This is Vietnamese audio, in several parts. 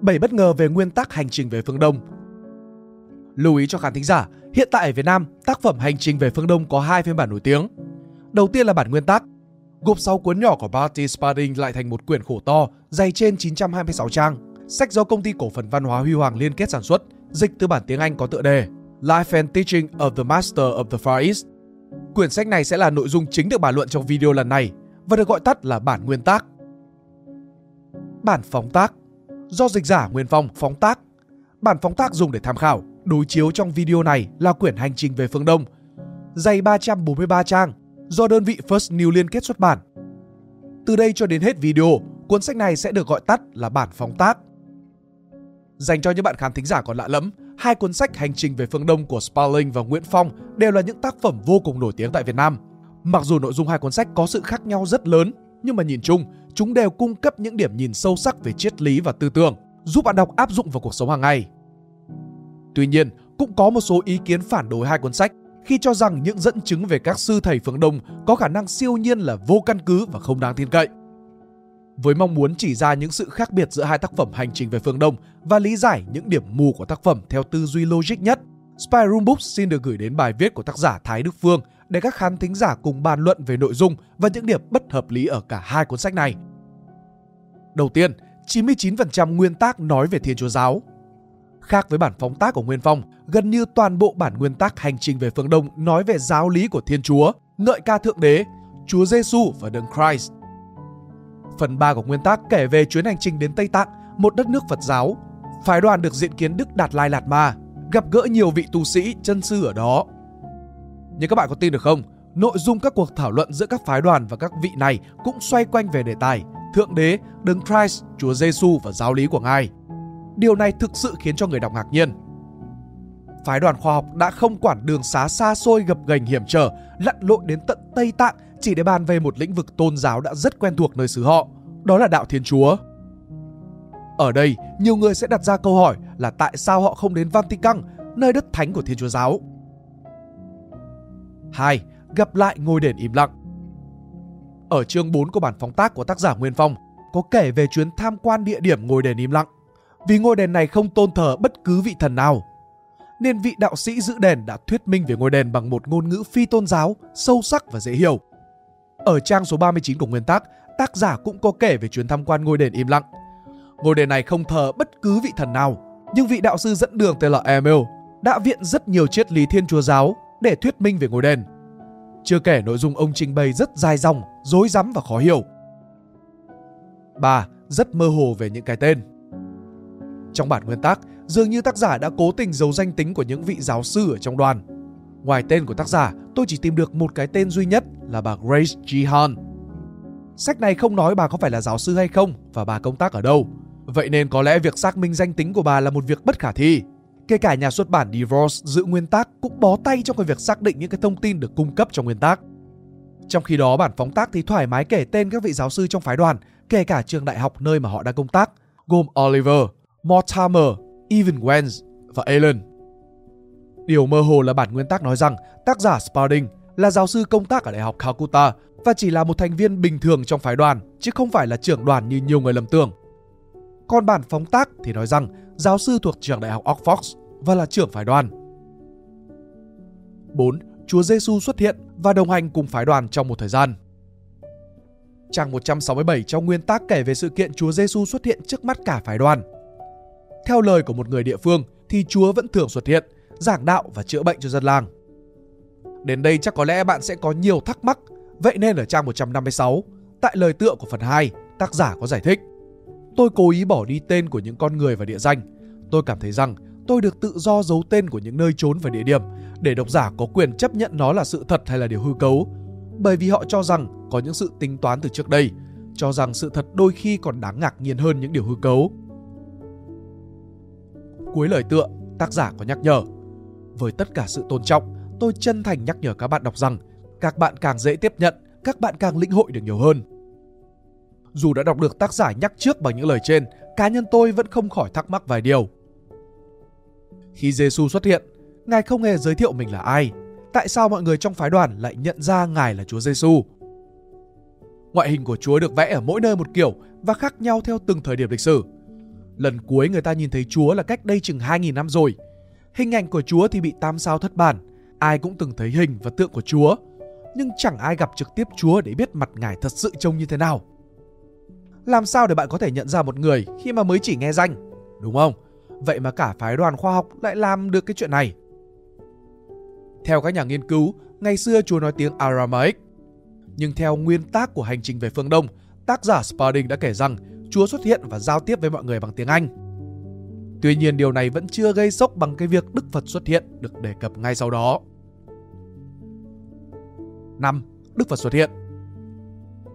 7 bất ngờ về nguyên tắc hành trình về phương Đông. Lưu ý cho khán thính giả, hiện tại ở Việt Nam, tác phẩm Hành trình về phương Đông có hai phiên bản nổi tiếng. Đầu tiên là bản nguyên tắc, gộp 6 cuốn nhỏ của Barty Spalding lại thành một quyển khổ to, dày trên 926 trang. Sách do công ty cổ phần văn hóa Huy Hoàng liên kết sản xuất, dịch từ bản tiếng Anh có tựa đề Life and Teaching of the Master of the Far East. Quyển sách này sẽ là nội dung chính được bàn luận trong video lần này và được gọi tắt là bản nguyên tác. Bản phóng tác do dịch giả Nguyên Phong phóng tác. Bản phóng tác dùng để tham khảo, đối chiếu trong video này là quyển Hành trình về phương Đông, dày 343 trang, do đơn vị First New liên kết xuất bản. Từ đây cho đến hết video, cuốn sách này sẽ được gọi tắt là bản phóng tác. Dành cho những bạn khán thính giả còn lạ lẫm, hai cuốn sách Hành trình về phương Đông của Sparling và Nguyễn Phong đều là những tác phẩm vô cùng nổi tiếng tại Việt Nam. Mặc dù nội dung hai cuốn sách có sự khác nhau rất lớn, nhưng mà nhìn chung, chúng đều cung cấp những điểm nhìn sâu sắc về triết lý và tư tưởng, giúp bạn đọc áp dụng vào cuộc sống hàng ngày. Tuy nhiên, cũng có một số ý kiến phản đối hai cuốn sách khi cho rằng những dẫn chứng về các sư thầy phương Đông có khả năng siêu nhiên là vô căn cứ và không đáng tin cậy. Với mong muốn chỉ ra những sự khác biệt giữa hai tác phẩm Hành trình về phương Đông và lý giải những điểm mù của tác phẩm theo tư duy logic nhất, Spy Room Books xin được gửi đến bài viết của tác giả Thái Đức Phương để các khán thính giả cùng bàn luận về nội dung và những điểm bất hợp lý ở cả hai cuốn sách này. Đầu tiên, 99% nguyên tác nói về Thiên Chúa giáo. Khác với bản phóng tác của Nguyên Phong, gần như toàn bộ bản nguyên tác Hành trình về phương Đông nói về giáo lý của Thiên Chúa, ngợi ca Thượng Đế, Chúa Giêsu và Đấng Christ. Phần 3 của nguyên tác kể về chuyến hành trình đến Tây Tạng, một đất nước Phật giáo. Phái đoàn được diện kiến Đức Đạt Lai Lạt Ma, gặp gỡ nhiều vị tu sĩ chân sư ở đó. Nhưng các bạn có tin được không? Nội dung các cuộc thảo luận giữa các phái đoàn và các vị này cũng xoay quanh về đề tài Thượng Đế, Đấng Christ, Chúa Giêsu và giáo lý của Ngài. Điều này thực sự khiến cho người đọc ngạc nhiên. Phái đoàn khoa học đã không quản đường xá xa xôi gập ghềnh hiểm trở, lặn lội đến tận Tây Tạng chỉ để bàn về một lĩnh vực tôn giáo đã rất quen thuộc nơi xứ họ, đó là đạo Thiên Chúa. Ở đây, nhiều người sẽ đặt ra câu hỏi là tại sao họ không đến Vatican, nơi đất thánh của Thiên Chúa giáo. 2. Gặp lại ngôi đền im lặng ở chương 4 của bản phóng tác của tác giả Nguyên Phong có kể về chuyến tham quan địa điểm ngôi đền im lặng. Vì ngôi đền này không tôn thờ bất cứ vị thần nào, nên vị đạo sĩ giữ đền đã thuyết minh về ngôi đền bằng một ngôn ngữ phi tôn giáo, sâu sắc và dễ hiểu. Ở trang số 39 của nguyên tác, tác giả cũng có kể về chuyến tham quan ngôi đền im lặng. Ngôi đền này không thờ bất cứ vị thần nào, nhưng vị đạo sư dẫn đường tên là Emil đã viện rất nhiều triết lý thiên chúa giáo để thuyết minh về ngôi đền. Chưa kể nội dung ông trình bày rất dài dòng, rối rắm và khó hiểu. 3. Rất mơ hồ về những cái tên. Trong bản nguyên tác, dường như tác giả đã cố tình giấu danh tính của những vị giáo sư ở trong đoàn. Ngoài tên của tác giả, tôi chỉ tìm được một cái tên duy nhất là bà Grace Jihan. Sách này không nói bà có phải là giáo sư hay không và bà công tác ở đâu. Vậy nên có lẽ việc xác minh danh tính của bà là một việc bất khả thi. Kể cả nhà xuất bản Divorce giữ nguyên tác cũng bó tay trong cái việc xác định những cái thông tin được cung cấp trong nguyên tác. Trong khi đó bản phóng tác thì thoải mái kể tên các vị giáo sư trong phái đoàn, kể cả trường đại học nơi mà họ đang công tác, gồm Oliver, Mortimer, Evan Wenz và Alan. Điều mơ hồ là bản nguyên tác nói rằng tác giả Spalding là giáo sư công tác ở Đại học Calcutta và chỉ là một thành viên bình thường trong phái đoàn, chứ không phải là trưởng đoàn như nhiều người lầm tưởng. Còn bản phóng tác thì nói rằng giáo sư thuộc trường đại học Oxford và là trưởng phái đoàn. 4. Chúa Giêsu xuất hiện và đồng hành cùng phái đoàn trong một thời gian. Trang 167 trong nguyên tác kể về sự kiện Chúa Giêsu xuất hiện trước mắt cả phái đoàn. Theo lời của một người địa phương thì Chúa vẫn thường xuất hiện, giảng đạo và chữa bệnh cho dân làng. Đến đây chắc có lẽ bạn sẽ có nhiều thắc mắc, vậy nên ở trang 156, tại lời tựa của phần 2, tác giả có giải thích. Tôi cố ý bỏ đi tên của những con người và địa danh. Tôi cảm thấy rằng tôi được tự do giấu tên của những nơi trốn và địa điểm để độc giả có quyền chấp nhận nó là sự thật hay là điều hư cấu. Bởi vì họ cho rằng có những sự tính toán từ trước đây, cho rằng sự thật đôi khi còn đáng ngạc nhiên hơn những điều hư cấu. Cuối lời tựa, tác giả có nhắc nhở. Với tất cả sự tôn trọng, tôi chân thành nhắc nhở các bạn đọc rằng các bạn càng dễ tiếp nhận, các bạn càng lĩnh hội được nhiều hơn. Dù đã đọc được tác giả nhắc trước bằng những lời trên, cá nhân tôi vẫn không khỏi thắc mắc vài điều. Khi Giêsu xuất hiện, Ngài không hề giới thiệu mình là ai. Tại sao mọi người trong phái đoàn lại nhận ra Ngài là Chúa Giêsu? Ngoại hình của Chúa được vẽ ở mỗi nơi một kiểu và khác nhau theo từng thời điểm lịch sử. Lần cuối người ta nhìn thấy Chúa là cách đây chừng 2.000 năm rồi. Hình ảnh của Chúa thì bị tam sao thất bản. Ai cũng từng thấy hình và tượng của Chúa. Nhưng chẳng ai gặp trực tiếp Chúa để biết mặt Ngài thật sự trông như thế nào. Làm sao để bạn có thể nhận ra một người khi mà mới chỉ nghe danh? Đúng không? Vậy mà cả phái đoàn khoa học lại làm được cái chuyện này. Theo các nhà nghiên cứu, ngày xưa Chúa nói tiếng Aramaic. Nhưng theo nguyên tác của hành trình về phương Đông, tác giả Spalding đã kể rằng Chúa xuất hiện và giao tiếp với mọi người bằng tiếng Anh. Tuy nhiên điều này vẫn chưa gây sốc bằng cái việc Đức Phật xuất hiện được đề cập ngay sau đó. 5. Đức Phật xuất hiện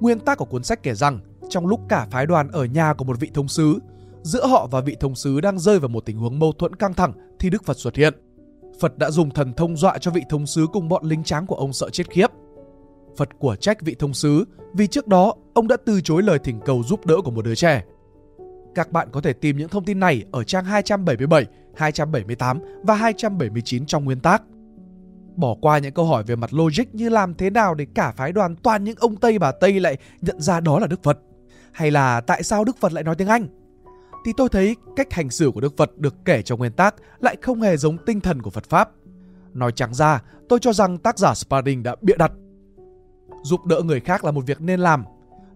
Nguyên tác của cuốn sách kể rằng trong lúc cả phái đoàn ở nhà của một vị thông sứ, giữa họ và vị thông sứ đang rơi vào một tình huống mâu thuẫn căng thẳng thì Đức Phật xuất hiện. Phật đã dùng thần thông dọa cho vị thông sứ cùng bọn lính tráng của ông sợ chết khiếp. Phật của trách vị thông sứ vì trước đó ông đã từ chối lời thỉnh cầu giúp đỡ của một đứa trẻ. Các bạn có thể tìm những thông tin này ở trang 277, 278 và 279 trong nguyên tác. Bỏ qua những câu hỏi về mặt logic như làm thế nào để cả phái đoàn toàn những ông Tây bà Tây lại nhận ra đó là Đức Phật. Hay là tại sao Đức Phật lại nói tiếng Anh? Thì tôi thấy cách hành xử của Đức Phật được kể trong nguyên tác lại không hề giống tinh thần của Phật Pháp. Nói trắng ra, tôi cho rằng tác giả Sparding đã bịa đặt. Giúp đỡ người khác là một việc nên làm,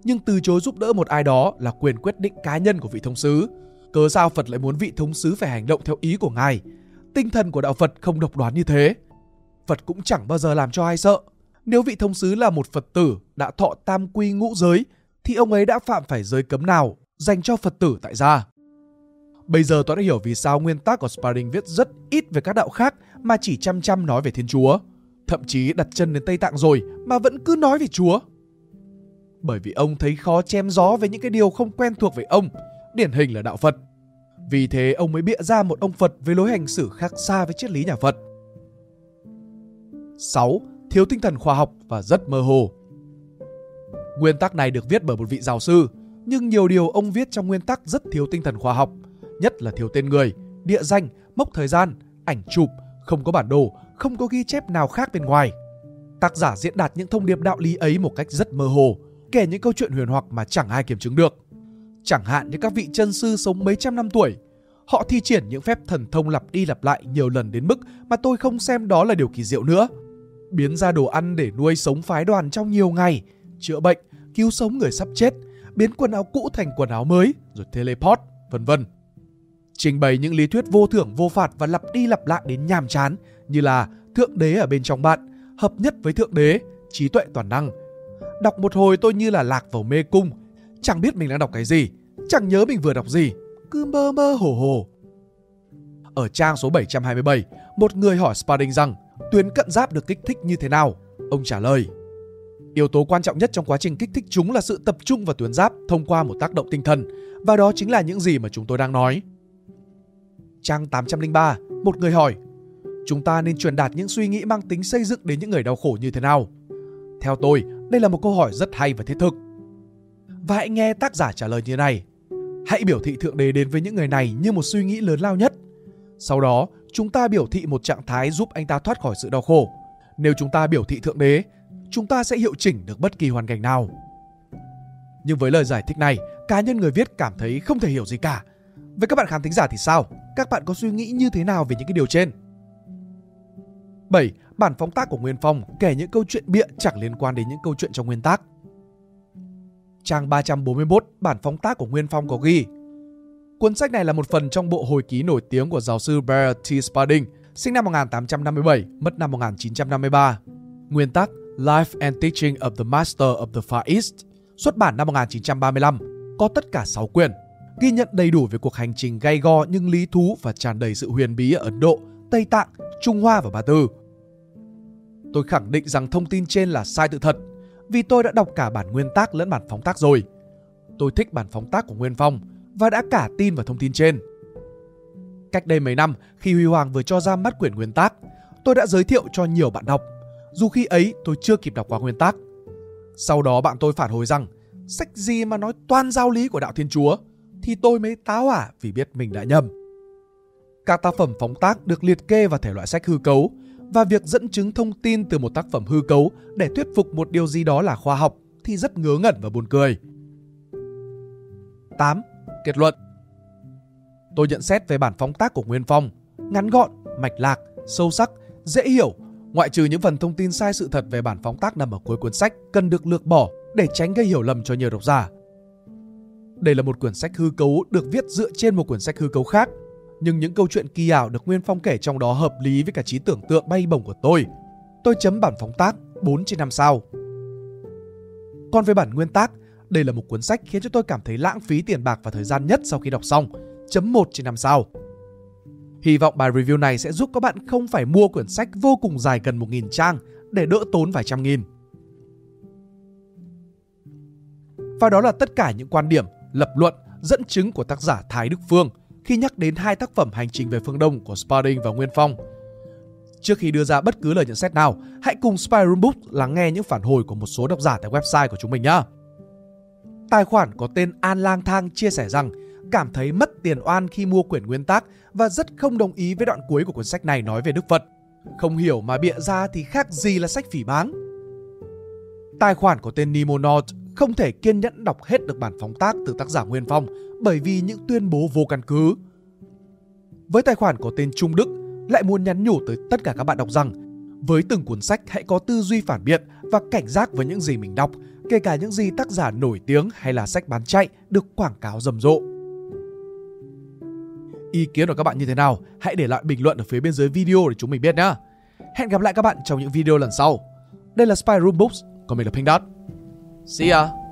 nhưng từ chối giúp đỡ một ai đó là quyền quyết định cá nhân của vị thông sứ. Cớ sao Phật lại muốn vị thông sứ phải hành động theo ý của ngài? Tinh thần của đạo Phật không độc đoán như thế. Phật cũng chẳng bao giờ làm cho ai sợ. Nếu vị thông sứ là một Phật tử đã thọ tam quy ngũ giới, thì ông ấy đã phạm phải giới cấm nào dành cho Phật tử tại gia. Bây giờ tôi đã hiểu vì sao nguyên tác của Sparring viết rất ít về các đạo khác mà chỉ chăm chăm nói về Thiên Chúa. Thậm chí đặt chân đến Tây Tạng rồi mà vẫn cứ nói về Chúa. Bởi vì ông thấy khó chém gió về những cái điều không quen thuộc với ông, điển hình là đạo Phật. Vì thế ông mới bịa ra một ông Phật với lối hành xử khác xa với triết lý nhà Phật. 6. Thiếu tinh thần khoa học và rất mơ hồ. Nguyên tắc này được viết bởi một vị giáo sư, nhưng nhiều điều ông viết trong nguyên tắc rất thiếu tinh thần khoa học, nhất là thiếu tên người, địa danh, mốc thời gian, ảnh chụp, không có bản đồ, không có ghi chép nào khác bên ngoài. Tác giả diễn đạt những thông điệp đạo lý ấy một cách rất mơ hồ, kể những câu chuyện huyền hoặc mà chẳng ai kiểm chứng được. Chẳng hạn như các vị chân sư sống mấy trăm năm tuổi, họ thi triển những phép thần thông lặp đi lặp lại nhiều lần đến mức mà tôi không xem đó là điều kỳ diệu nữa. Biến ra đồ ăn để nuôi sống phái đoàn trong nhiều ngày, chữa bệnh, cứu sống người sắp chết, biến quần áo cũ thành quần áo mới, rồi teleport, vân vân. Trình bày những lý thuyết vô thưởng vô phạt và lặp đi lặp lại đến nhàm chán như là thượng đế ở bên trong bạn, hợp nhất với thượng đế, trí tuệ toàn năng. Đọc một hồi tôi như là lạc vào mê cung, chẳng biết mình đang đọc cái gì, chẳng nhớ mình vừa đọc gì, cứ mơ mơ hồ hồ. Ở trang số 727, một người hỏi Spalding rằng tuyến cận giáp được kích thích như thế nào? Ông trả lời, Yếu tố quan trọng nhất trong quá trình kích thích chúng là sự tập trung vào tuyến giáp thông qua một tác động tinh thần, và đó chính là những gì mà chúng tôi đang nói. Trang 803, một người hỏi, chúng ta nên truyền đạt những suy nghĩ mang tính xây dựng đến những người đau khổ như thế nào? Theo tôi, đây là một câu hỏi rất hay và thiết thực. Và hãy nghe tác giả trả lời như này. Hãy biểu thị Thượng Đế đến với những người này như một suy nghĩ lớn lao nhất. Sau đó, chúng ta biểu thị một trạng thái giúp anh ta thoát khỏi sự đau khổ. Nếu chúng ta biểu thị Thượng Đế, chúng ta sẽ hiệu chỉnh được bất kỳ hoàn cảnh nào. Nhưng với lời giải thích này, cá nhân người viết cảm thấy không thể hiểu gì cả. Với các bạn khán thính giả thì sao? Các bạn có suy nghĩ như thế nào về những cái điều trên? 7. Bản phóng tác của Nguyên Phong kể những câu chuyện bịa chẳng liên quan đến những câu chuyện trong nguyên tác. Trang 341, bản phóng tác của Nguyên Phong có ghi Cuốn sách này là một phần trong bộ hồi ký nổi tiếng của giáo sư Bear T. Spalding, sinh năm 1857, mất năm 1953. Nguyên tắc Life and Teaching of the Master of the Far East, xuất bản năm 1935, có tất cả 6 quyển, ghi nhận đầy đủ về cuộc hành trình gay go nhưng lý thú và tràn đầy sự huyền bí ở Ấn Độ, Tây Tạng, Trung Hoa và Ba Tư. Tôi khẳng định rằng thông tin trên là sai tự thật, vì tôi đã đọc cả bản nguyên tác lẫn bản phóng tác rồi. Tôi thích bản phóng tác của Nguyên Phong và đã cả tin vào thông tin trên. Cách đây mấy năm, khi Huy Hoàng vừa cho ra mắt quyển nguyên tác, tôi đã giới thiệu cho nhiều bạn đọc dù khi ấy tôi chưa kịp đọc qua nguyên tắc. Sau đó bạn tôi phản hồi rằng sách gì mà nói toàn giáo lý của đạo Thiên Chúa thì tôi mới táo hỏa vì biết mình đã nhầm. Các tác phẩm phóng tác được liệt kê vào thể loại sách hư cấu và việc dẫn chứng thông tin từ một tác phẩm hư cấu để thuyết phục một điều gì đó là khoa học thì rất ngớ ngẩn và buồn cười. 8. Kết luận tôi nhận xét về bản phóng tác của Nguyên Phong. Ngắn gọn, mạch lạc, sâu sắc, dễ hiểu, ngoại trừ những phần thông tin sai sự thật về bản phóng tác nằm ở cuối cuốn sách cần được lược bỏ để tránh gây hiểu lầm cho nhiều độc giả. Đây là một quyển sách hư cấu được viết dựa trên một quyển sách hư cấu khác, nhưng những câu chuyện kỳ ảo được Nguyên Phong kể trong đó hợp lý với cả trí tưởng tượng bay bổng của tôi. Tôi chấm bản phóng tác 4 trên 5 sao. Còn về bản nguyên tác, đây là một cuốn sách khiến cho tôi cảm thấy lãng phí tiền bạc và thời gian nhất sau khi đọc xong, chấm 1 trên 5 sao. Hy vọng bài review này sẽ giúp các bạn không phải mua quyển sách vô cùng dài gần 1.000 trang để đỡ tốn vài trăm nghìn. Và đó là tất cả những quan điểm, lập luận, dẫn chứng của tác giả Thái Đức Phương khi nhắc đến hai tác phẩm Hành trình về phương Đông của Spalding và Nguyên Phong. Trước khi đưa ra bất cứ lời nhận xét nào, hãy cùng Spyroom Book lắng nghe những phản hồi của một số độc giả tại website của chúng mình nhé. Tài khoản có tên An Lang Thang chia sẻ rằng cảm thấy mất tiền oan khi mua quyển nguyên tác và rất không đồng ý với đoạn cuối của cuốn sách này nói về Đức Phật. Không hiểu mà bịa ra thì khác gì là sách phỉ báng. Tài khoản của tên Nimonaut không thể kiên nhẫn đọc hết được bản phóng tác từ tác giả Nguyên Phong bởi vì những tuyên bố vô căn cứ. Với tài khoản có tên Trung Đức lại muốn nhắn nhủ tới tất cả các bạn đọc rằng với từng cuốn sách hãy có tư duy phản biện và cảnh giác với những gì mình đọc, kể cả những gì tác giả nổi tiếng hay là sách bán chạy được quảng cáo rầm rộ. Ý kiến của các bạn như thế nào? Hãy để lại bình luận ở phía bên dưới video để chúng mình biết nhé. Hẹn gặp lại các bạn trong những video lần sau. Đây là Spy Room Books, còn mình là Pink Dot. See ya!